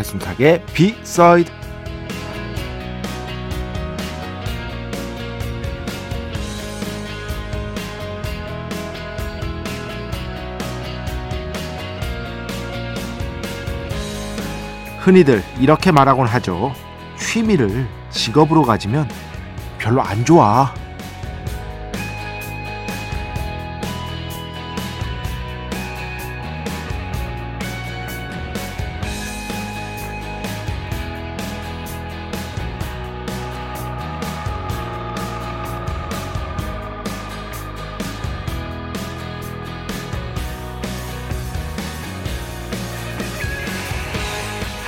배순탁의 비사이드 흔히들 이렇게 말하곤 하죠. 취미를 직업으로 가지면 별로 안 좋아.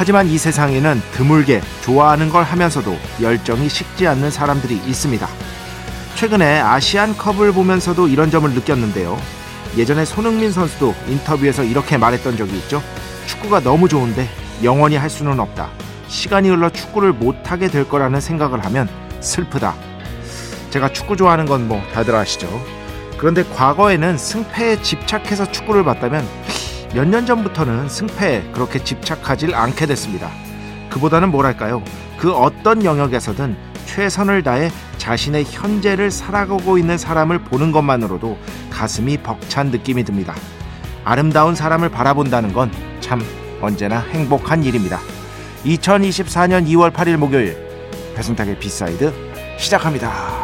하지만 이 세상에는 드물게 좋아하는 걸 하면서도 열정이 식지 않는 사람들이 있습니다. 최근에 아시안컵을 보면서도 이런 점을 느꼈는데요. 예전에 손흥민 선수도 인터뷰에서 이렇게 말했던 적이 있죠. 축구가 너무 좋은데 영원히 할 수는 없다. 시간이 흘러 축구를 못하게 될 거라는 생각을 하면 슬프다. 제가 축구 좋아하는 건 뭐 다들 아시죠. 그런데 과거에는 승패에 집착해서 축구를 봤다면 몇 년 전부터는 승패에 그렇게 집착하질 않게 됐습니다. 그보다는 뭐랄까요? 그 어떤 영역에서든 최선을 다해 자신의 현재를 살아가고 있는 사람을 보는 것만으로도 가슴이 벅찬 느낌이 듭니다. 아름다운 사람을 바라본다는 건 참 언제나 행복한 일입니다. 2024년 2월 8일 목요일 배순탁의 B side 시작합니다.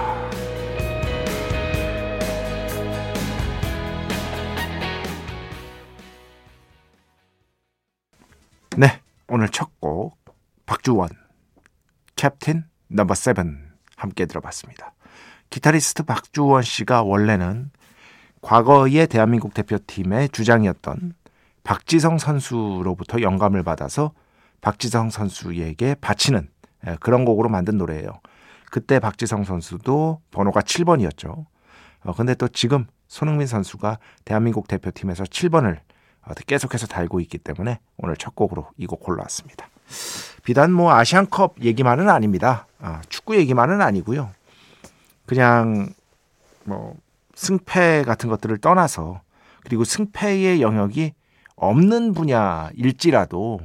오늘 첫 곡 박주원 Captain Number Seven 함께 들어봤습니다. 기타리스트 박주원 씨가 원래는 과거의 대한민국 대표팀의 주장이었던 박지성 선수로부터 영감을 받아서 박지성 선수에게 바치는 예, 그런 곡으로 만든 노래예요. 그때 박지성 선수도 번호가 7번이었죠. 어, 근데 또 지금 손흥민 선수가 대한민국 대표팀에서 7번을 계속해서 달고 있기 때문에 오늘 첫 곡으로 이 곡 골라왔습니다. 비단 뭐 아시안컵 얘기만은 아닙니다. 아, 축구 얘기만은 아니고요. 그냥 뭐 승패 같은 것들을 떠나서 그리고 승패의 영역이 없는 분야일지라도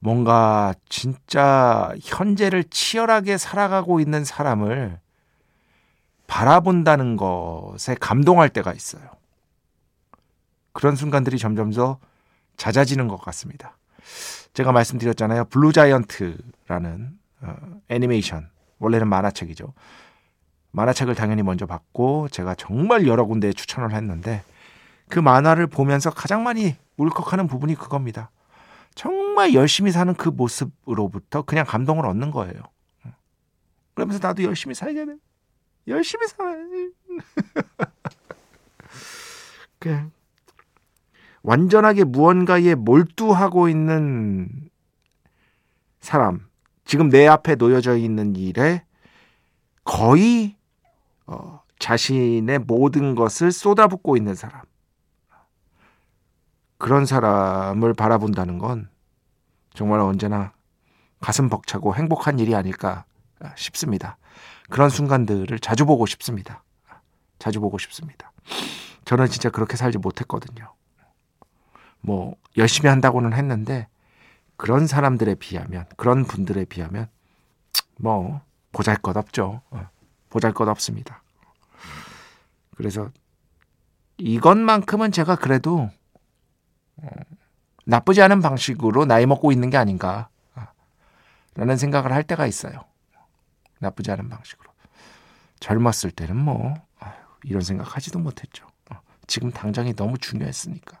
뭔가 진짜 현재를 치열하게 살아가고 있는 사람을 바라본다는 것에 감동할 때가 있어요. 그런 순간들이 점점 더 잦아지는 것 같습니다. 제가 말씀드렸잖아요. Blue Giant라는 어, 애니메이션 원래는 만화책이죠. 만화책을 당연히 먼저 봤고 제가 정말 여러 군데에 추천을 했는데 그 만화를 보면서 가장 많이 울컥하는 부분이 그겁니다. 정말 열심히 사는 그 모습으로부터 그냥 감동을 얻는 거예요. 그러면서 나도 열심히 살게 돼. 열심히 살아야지. 그냥 완전하게 무언가에 몰두하고 있는 사람, 지금 내 앞에 놓여져 있는 일에 거의 어, 자신의 모든 것을 쏟아붓고 있는 사람. 그런 사람을 바라본다는 건 정말 언제나 가슴 벅차고 행복한 일이 아닐까 싶습니다. 그런 순간들을 자주 보고 싶습니다. 자주 보고 싶습니다. 저는 진짜 그렇게 살지 못했거든요. 뭐 열심히 한다고는 했는데 그런 사람들에 비하면 그런 분들에 비하면 뭐 보잘것 없죠. 어, 보잘것 없습니다. 그래서 이것만큼은 제가 그래도 어, 나쁘지 않은 방식으로 나이 먹고 있는 게 아닌가 라는 생각을 할 때가 있어요. 나쁘지 않은 방식으로. 젊었을 때는 뭐 이런 생각 하지도 못했죠. 어, 지금 당장이 너무 중요했으니까.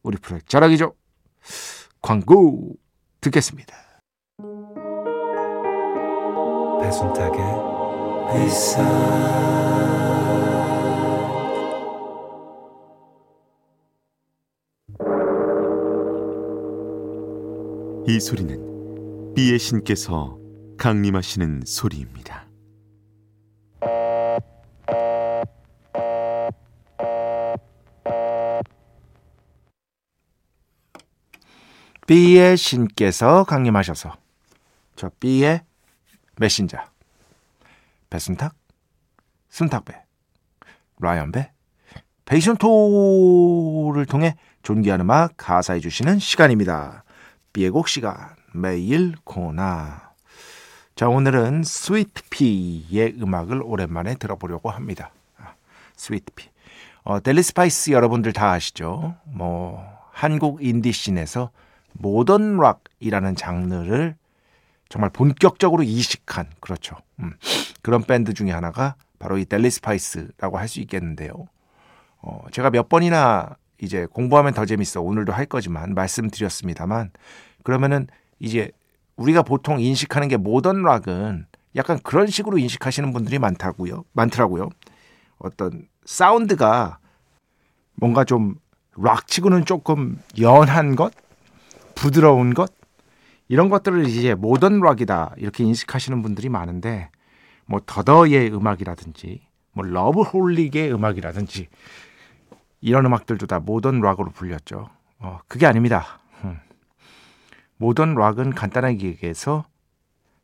자, 우리 프로젝트 자락이죠. 광고 듣겠습니다. 배순탁의 회사 이 소리는 비의 신께서 강림하시는 소리입니다. B의 신께서 강림하셔서 저 B의 메신저 배순탁, 순탁배, 라이언배, 베이션토를 통해 존귀한 음악 하사해 주시는 시간입니다. B의 곡 시간 매일 코나 자 오늘은 Sweetpea의 음악을 오랜만에 들어보려고 합니다. 아, Sweetpea 어, Deli Spice 여러분들 다 아시죠? 뭐 한국 인디 scene에서 modern rock이라는 장르를 정말 본격적으로 이식한 그렇죠. 음, 그런 밴드 중에 하나가 바로 이 Deli Spice라고 할 수 있겠는데요. 어, 제가 몇 번이나 이제 공부하면 더 재밌어 오늘도 할 거지만 말씀드렸습니다만 그러면은 이제 우리가 보통 인식하는 게 modern rock은 약간 그런 식으로 인식하시는 분들이 많다고요. 많더라고요. 어떤 사운드가 뭔가 좀 락치고는 조금 연한 것, 부드러운 것 이런 것들을 이제 modern rock이다 이렇게 인식하시는 분들이 많은데 뭐 더더의 음악이라든지 뭐 Loveholic의 음악이라든지 이런 음악들도 다 modern rock으로 불렸죠. 어, 그게 아닙니다. 음. modern rock은 간단하게 얘기해서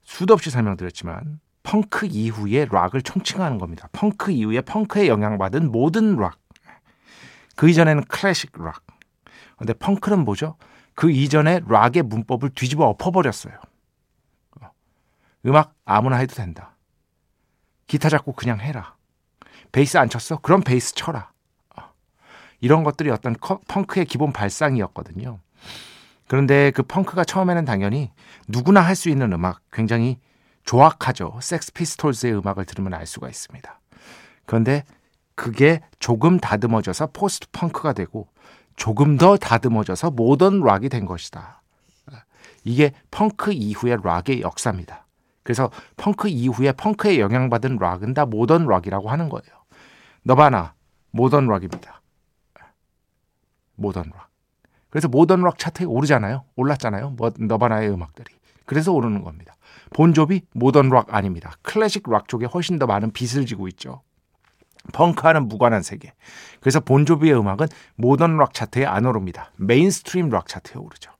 수도 없이 설명드렸지만 펑크 이후의 락을 총칭하는 겁니다. 펑크 이후에 펑크에 영향받은 모든 락. 그 이전에는 클래식 락. 근데 펑크는 뭐죠? 그 이전에 락의 문법을 뒤집어 엎어버렸어요. 음악 아무나 해도 된다. 기타 잡고 그냥 해라. 베이스 안 쳤어? 그럼 베이스 쳐라. 이런 것들이 어떤 펑크의 기본 발상이었거든요. 그런데 그 펑크가 처음에는 당연히 누구나 할 수 있는 음악, 굉장히 조악하죠. 섹스 피스톨즈의 음악을 들으면 알 수가 있습니다. 그런데 그게 조금 다듬어져서 post punk가 되고 조금 더 다듬어져서 모던 락이 된 것이다. 이게 펑크 이후의 락의 역사입니다. 그래서 펑크 이후에 펑크에 영향받은 락은 다 모던 락이라고 하는 거예요. 너바나 모던 락입니다. 모던 락. 그래서 모던 락 차트에 오르잖아요. 올랐잖아요. 뭐, 너바나의 음악들이. 그래서 오르는 겁니다. 본조비 모던 락 아닙니다. 클래식 락 쪽에 훨씬 더 많은 빚을 지고 있죠. 펑크와는 무관한 세계. 그래서 본조비의 음악은 모던 락 차트에 안 오릅니다. mainstream 락 차트에 오르죠.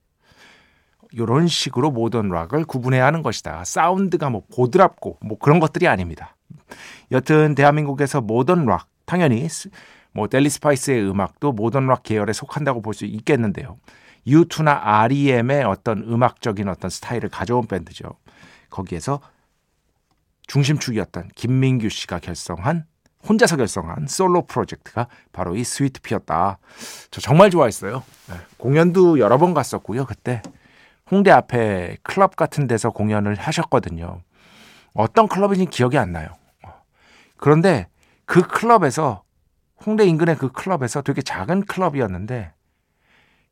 이런 식으로 모던 락을 구분해야 하는 것이다. 사운드가 뭐 보드랍고 뭐 그런 것들이 아닙니다. 여튼 대한민국에서 모던 락 당연히 뭐 델리 스파이스의 음악도 모던 락 계열에 속한다고 볼 수 있겠는데요. U2나 REM의 어떤 음악적인 어떤 스타일을 가져온 밴드죠. 거기에서 중심축이었던 김민규 씨가 결성한 혼자서 결성한 솔로 프로젝트가 바로 이 스위트피였다. 저 정말 좋아했어요. 네, 공연도 여러 번 갔었고요. 그때 홍대 앞에 클럽 같은 데서 공연을 하셨거든요. 어떤 클럽인지 기억이 안 나요. 그런데 그 클럽에서 홍대 인근의 그 클럽에서 되게 작은 클럽이었는데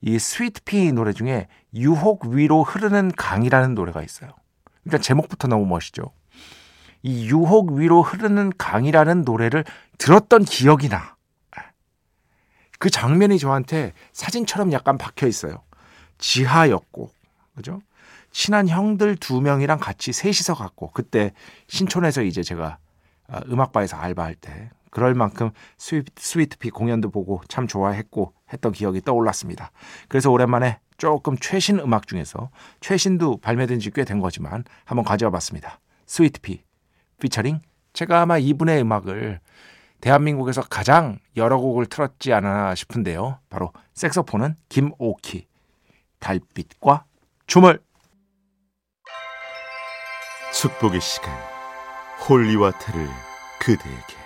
이 스위트피 노래 중에 유혹 위로 흐르는 강이라는 노래가 있어요. 일단 제목부터 너무 멋있죠. 이 유혹 위로 흐르는 강이라는 노래를 들었던 기억이 나. 그 장면이 저한테 사진처럼 약간 박혀 있어요. 지하였고, 그죠? 친한 형들 두 명이랑 같이 셋이서 갔고 그때 신촌에서 이제 제가 아, 음악바에서 알바할 때 그럴 만큼 스위트, 스위트피 공연도 보고 참 좋아했고 했던 기억이 떠올랐습니다. 그래서 오랜만에 조금 최신 음악 중에서 최신도 발매된 지 꽤 된 거지만 한번 가져와 봤습니다. 스위트피 피처링 제가 아마 이분의 음악을 대한민국에서 가장 여러 곡을 틀었지 않았나 싶은데요. 바로 색소폰은 김오키 달빛과 춤을. 축복의 시간 holy water를 그대에게.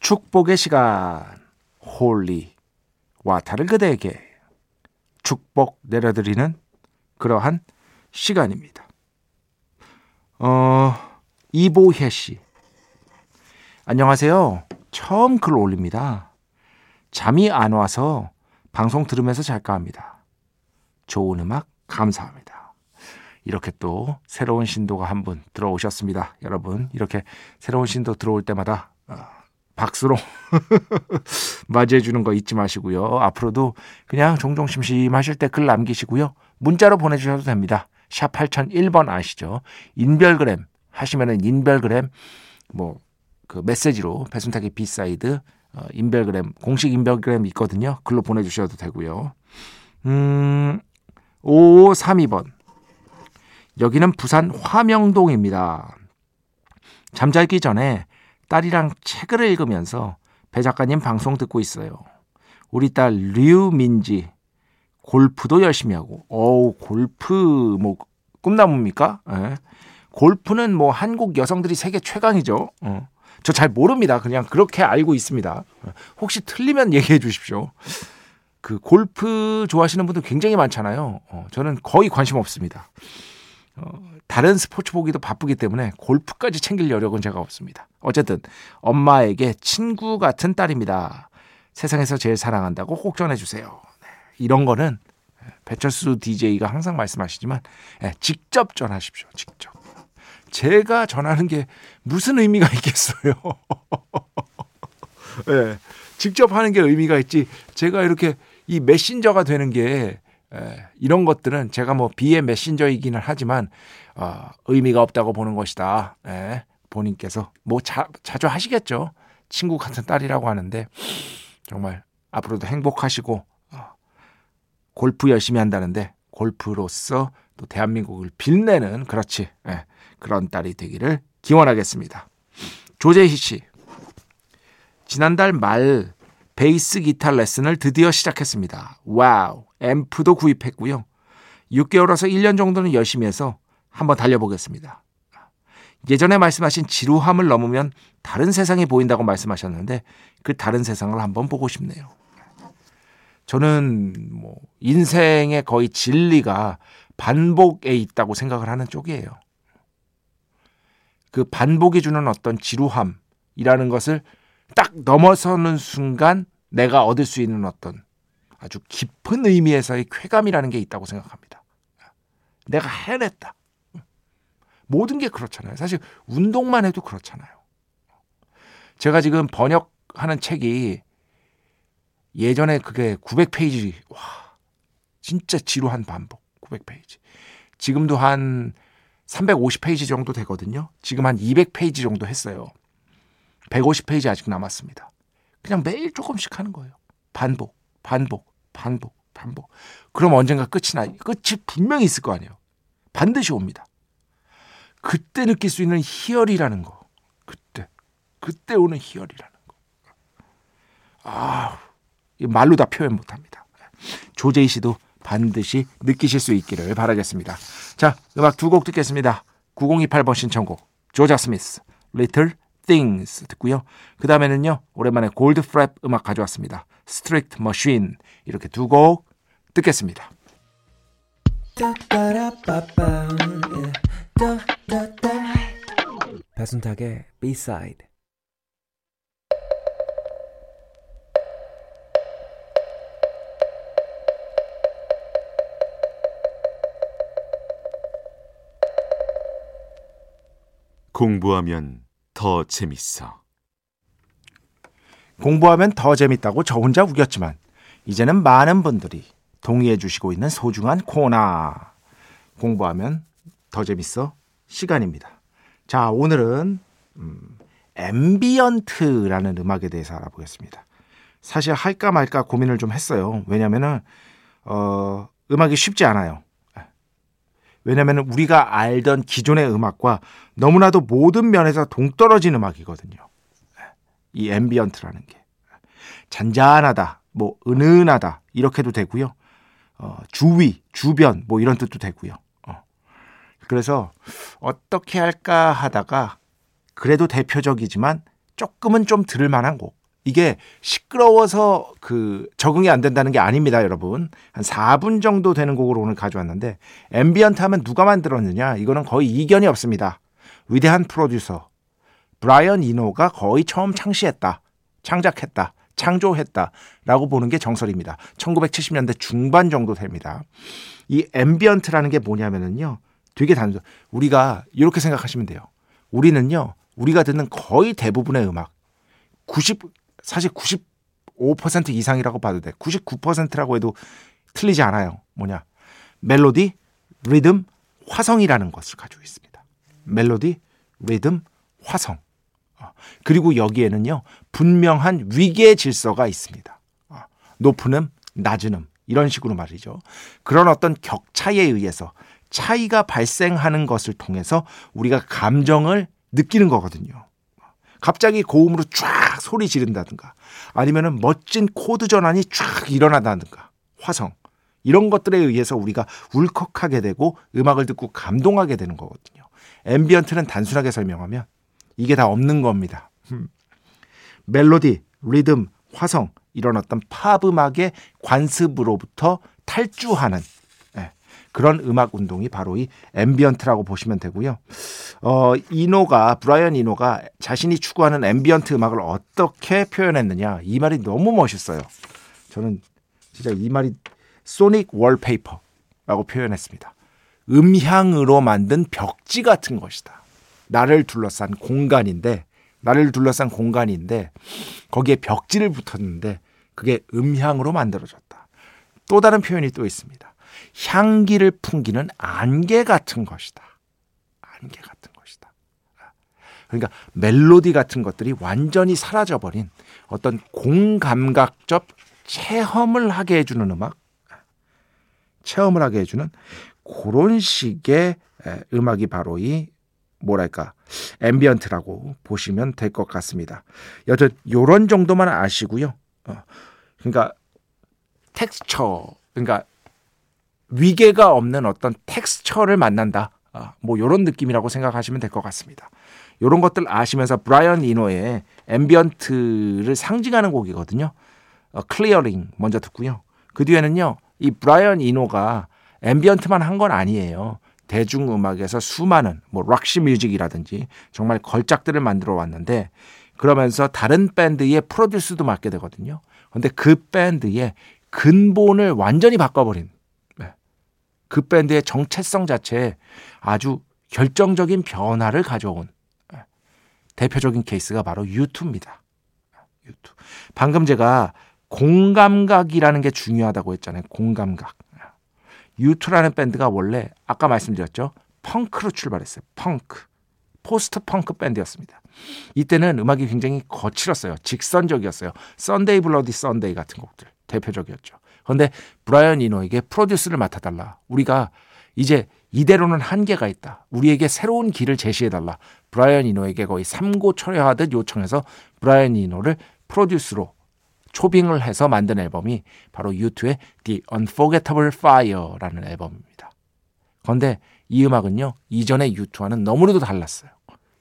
축복의 시간 holy water를 그대에게. 축복 내려드리는 그러한 시간입니다. 어 이보혜 씨 안녕하세요. 처음 글 올립니다. 잠이 안 와서 방송 들으면서 잘까 합니다. 좋은 음악 감사합니다. 이렇게 또 새로운 신도가 한 분 들어오셨습니다. 여러분 이렇게 새로운 신도 들어올 때마다 어, 박수로 맞이해 주는 거 잊지 마시고요. 앞으로도 그냥 종종 심심하실 때 글 남기시고요. 문자로 보내주셔도 됩니다. 샵 8001번 아시죠? 인별그램 하시면은 인별그램 뭐 그 메시지로 배순탁의 B side 어, 인별그램 공식 인별그램 있거든요. 글로 보내주셔도 되고요. 음 5532번 여기는 부산 화명동입니다. 잠자기 전에 딸이랑 책을 읽으면서 배 작가님 방송 듣고 있어요. 우리 딸 류민지 골프도 열심히 하고 어우 골프 뭐 꿈나무입니까? 예. 골프는 뭐 한국 여성들이 세계 최강이죠. 어. 저 잘 모릅니다. 그냥 그렇게 알고 있습니다. 혹시 틀리면 얘기해 주십시오. 그 골프 좋아하시는 분들 굉장히 많잖아요. 어, 저는 거의 관심 없습니다. 어, 다른 스포츠 보기도 바쁘기 때문에 골프까지 챙길 여력은 제가 없습니다. 어쨌든 엄마에게 친구 같은 딸입니다. 세상에서 제일 사랑한다고 꼭 전해주세요. 네, 이런 거는 배철수 DJ가 항상 말씀하시지만 네, 직접 전하십시오. 직접. 제가 전하는 게 무슨 의미가 있겠어요. 네, 직접 하는 게 의미가 있지. 제가 이렇게 이 메신저가 되는 게 에, 이런 것들은 제가 뭐 비의 메신저이기는 하지만 어, 의미가 없다고 보는 것이다. 에, 본인께서 뭐 자, 자주 하시겠죠. 친구 같은 딸이라고 하는데 정말 앞으로도 행복하시고 어, 골프 열심히 한다는데 골프로서 또 대한민국을 빛내는 그렇지 에, 그런 딸이 되기를 기원하겠습니다. 조재희 씨 지난달 말 베이스 기타 레슨을 드디어 시작했습니다. wow. 앰프도 구입했고요. 6개월에서 1년 정도는 열심히 해서 한번 달려보겠습니다. 예전에 말씀하신 지루함을 넘으면 다른 세상이 보인다고 말씀하셨는데 그 다른 세상을 한번 보고 싶네요. 저는 뭐 인생의 거의 진리가 반복에 있다고 생각을 하는 쪽이에요. 그 반복이 주는 어떤 지루함이라는 것을 딱 넘어서는 순간 내가 얻을 수 있는 어떤 아주 깊은 의미에서의 쾌감이라는 게 있다고 생각합니다. 내가 해냈다. 모든 게 그렇잖아요. 사실 운동만 해도 그렇잖아요. 제가 지금 번역하는 책이 예전에 그게 900페이지, 와, 진짜 지루한 반복, 900페이지. 지금도 한 350페이지 정도 되거든요. 지금 한 200페이지 정도 했어요. 150페이지 아직 남았습니다. 그냥 매일 조금씩 하는 거예요. 반복, 반복, 반복, 반복. 그럼 언젠가 끝이 나, 끝이 분명히 있을 거 아니에요. 반드시 옵니다. 그때 느낄 수 있는 희열이라는 거. 그때. 그때 오는 희열이라는 거. 아, 말로 다 표현 못 합니다. 조재희 씨도 반드시 느끼실 수 있기를 바라겠습니다. 자, 음악 두 곡 듣겠습니다. 9028번 신청곡. 조자 스미스, Little Things 듣고요. 그 다음에는요, 오랜만에 골드 프랩 음악 가져왔습니다. Strict Machine. 이렇게 두 곡 듣겠습니다. 배순탁의 B-side 공부하면 더 재밌어. 공부하면 더 재밌다고 저 혼자 우겼지만 이제는 많은 분들이 동의해 주시고 있는 소중한 코너. 공부하면 더 재밌어 시간입니다. 자, 오늘은 음, ambient라는 음악에 대해서 알아보겠습니다. 사실 할까 말까 고민을 좀 했어요. 왜냐면은 어, 음악이 쉽지 않아요. 왜냐면 우리가 알던 기존의 음악과 너무나도 모든 면에서 동떨어진 음악이거든요. 이 ambient라는 게 잔잔하다, 뭐 은은하다 이렇게도 되고요. 어, 주위, 주변 뭐 이런 뜻도 되고요. 어. 그래서 어떻게 할까 하다가 그래도 대표적이지만 조금은 좀 들을 만한 곡. 이게 시끄러워서 그 적응이 안 된다는 게 아닙니다, 여러분. 한 4분 정도 되는 곡으로 오늘 가져왔는데 ambient 하면 누가 만들었느냐? 이거는 거의 이견이 없습니다. 위대한 프로듀서 브라이언 이노가 거의 처음 창시했다. 창작했다. 창조했다라고 보는 게 정설입니다. 1970년대 중반 정도 됩니다. 이 ambient라는 게 뭐냐면은요. 되게 단순. 우리가 이렇게 생각하시면 돼요. 우리는요. 우리가 듣는 거의 대부분의 음악 90 사실 95% 이상이라고 봐도 돼. 99%라고 해도 틀리지 않아요. 뭐냐? 멜로디, 리듬, 화성이라는 것을 가지고 있습니다. 멜로디, 리듬, 화성. 어, 그리고 여기에는요, 분명한 위계 질서가 있습니다. 어, 높은 음, 낮은 음, 이런 식으로 말이죠. 그런 어떤 격차에 의해서 차이가 발생하는 것을 통해서 우리가 감정을 느끼는 거거든요. 갑자기 고음으로 쫙 소리 지른다든가 아니면은 멋진 코드 전환이 쫙 일어나다든가 화성 이런 것들에 의해서 우리가 울컥하게 되고 음악을 듣고 감동하게 되는 거거든요. ambient는 단순하게 설명하면 이게 다 없는 겁니다. 음. 멜로디, 리듬, 화성 이런 어떤 팝 음악의 관습으로부터 탈주하는 그런 음악 운동이 바로 이 ambient라고 보시면 되고요. 어, 이노가 브라이언 이노가 자신이 추구하는 ambient 음악을 어떻게 표현했느냐 이 말이 너무 멋있어요. 저는 진짜 이 말이 소닉 월페이퍼라고 표현했습니다. 음향으로 만든 벽지 같은 것이다. 나를 둘러싼 공간인데 나를 둘러싼 공간인데 거기에 벽지를 붙였는데 그게 음향으로 만들어졌다. 또 다른 표현이 또 있습니다. 향기를 풍기는 안개 같은 것이다. 안개 같은 것이다. 그러니까 멜로디 같은 것들이 완전히 사라져버린 어떤 공감각적 체험을 하게 해주는 음악, 체험을 하게 해주는 그런 식의 음악이 바로 이 뭐랄까 ambient라고 보시면 될 것 같습니다. 여튼 요런 정도만 아시고요. 어, 그러니까 텍스처 그러니까 위계가 없는 어떤 텍스처를 만난다. 아, 뭐 이런 느낌이라고 생각하시면 될 것 같습니다. 이런 것들 아시면서 브라이언 이노의 ambient를 상징하는 곡이거든요. 어, Clearing 먼저 듣고요. 그 뒤에는요. 이 브라이언 이노가 ambient만 한 건 아니에요. 대중음악에서 수많은 뭐 Roxy Music이라든지 정말 걸작들을 만들어 왔는데 그러면서 다른 밴드의 produce도 맡게 되거든요. 근데 그 밴드의 근본을 완전히 바꿔버린 그 밴드의 정체성 자체에 아주 결정적인 변화를 가져온 예, 대표적인 케이스가 바로 U2입니다. U2. 방금 제가 공감각이라는 게 중요하다고 했잖아요. 공감각. U2라는 밴드가 원래 아까 말씀드렸죠. 펑크로 출발했어요. 펑크. post punk 밴드였습니다. 이때는 음악이 굉장히 거칠었어요. 직선적이었어요. Sunday Bloody Sunday 같은 곡들 대표적이었죠. 그런데 브라이언 이노에게 프로듀스를 맡아달라. 우리가 이제 이대로는 한계가 있다. 우리에게 새로운 길을 제시해달라. 브라이언 이노에게 거의 삼고초려하듯 요청해서 브라이언 이노를 프로듀스로 초빙을 해서 만든 앨범이 바로 유투의 The Unforgettable Fire라는 앨범입니다. 그런데 이 음악은요, 이전의 유투와는 너무나도 달랐어요.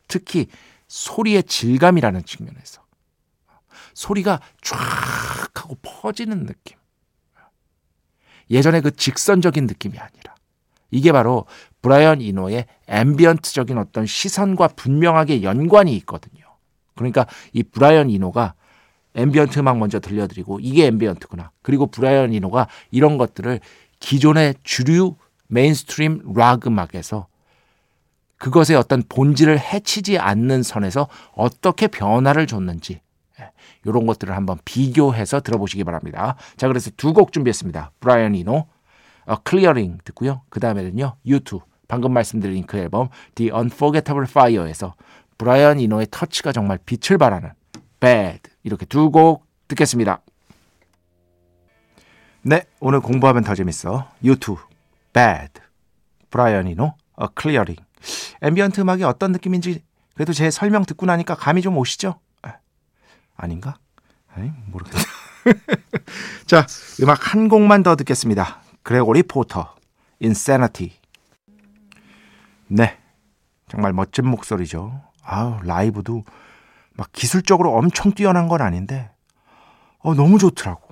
특히 소리의 질감이라는 측면에서. 소리가 쫙 하고 퍼지는 느낌. 예전의 그 직선적인 느낌이 아니라 이게 바로 브라이언 이노의 ambient적인 어떤 시선과 분명하게 연관이 있거든요. 그러니까 이 브라이언 이노가 ambient 음악 먼저 들려드리고 이게 ambient구나. 그리고 브라이언 이노가 이런 것들을 기존의 주류 mainstream 락 음악에서 그것의 어떤 본질을 해치지 않는 선에서 어떻게 변화를 줬는지 이런 것들을 한번 비교해서 들어보시기 바랍니다. 자, 그래서 두 곡 준비했습니다. 브라이언 이노, A Clearing 듣고요. 그 다음에는요, U2, 방금 말씀드린 그 앨범 The Unforgettable Fire에서 브라이언 이노의 터치가 정말 빛을 발하는 Bad 이렇게 두 곡 듣겠습니다. 네, 오늘 공부하면 더 재밌어. U2, Bad, 브라이언 이노, A Clearing. ambient 음악이 어떤 느낌인지 그래도 제 설명 듣고 나니까 감이 좀 오시죠? 아닌가? 아니, 모르겠다. 자, 음악 한 곡만 더 듣겠습니다. 그레고리 포터, Insanity. 네, 정말 멋진 목소리죠. 아우, 라이브도 막 기술적으로 엄청 뛰어난 건 아닌데, 어, 너무 좋더라고.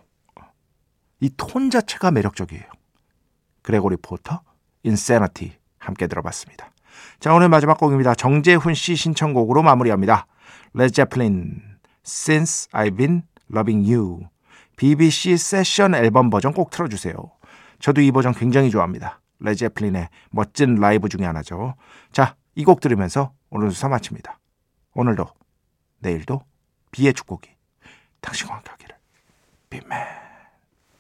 이 톤 자체가 매력적이에요. 그레고리 포터, Insanity. 함께 들어봤습니다. 자, 오늘 마지막 곡입니다. 정재훈 씨 신청곡으로 마무리합니다. 레드 제플린, Since I've Been Loving You. BBC 세션 앨범 버전 꼭 틀어주세요. 저도 이 버전 굉장히 좋아합니다. 레드 제플린의 멋진 라이브 중에 하나죠. 자, 이 곡 들으면서 오늘 수사 마칩니다. 오늘도, 내일도 비의 축복이 당신과 함께 하기를. 비맨.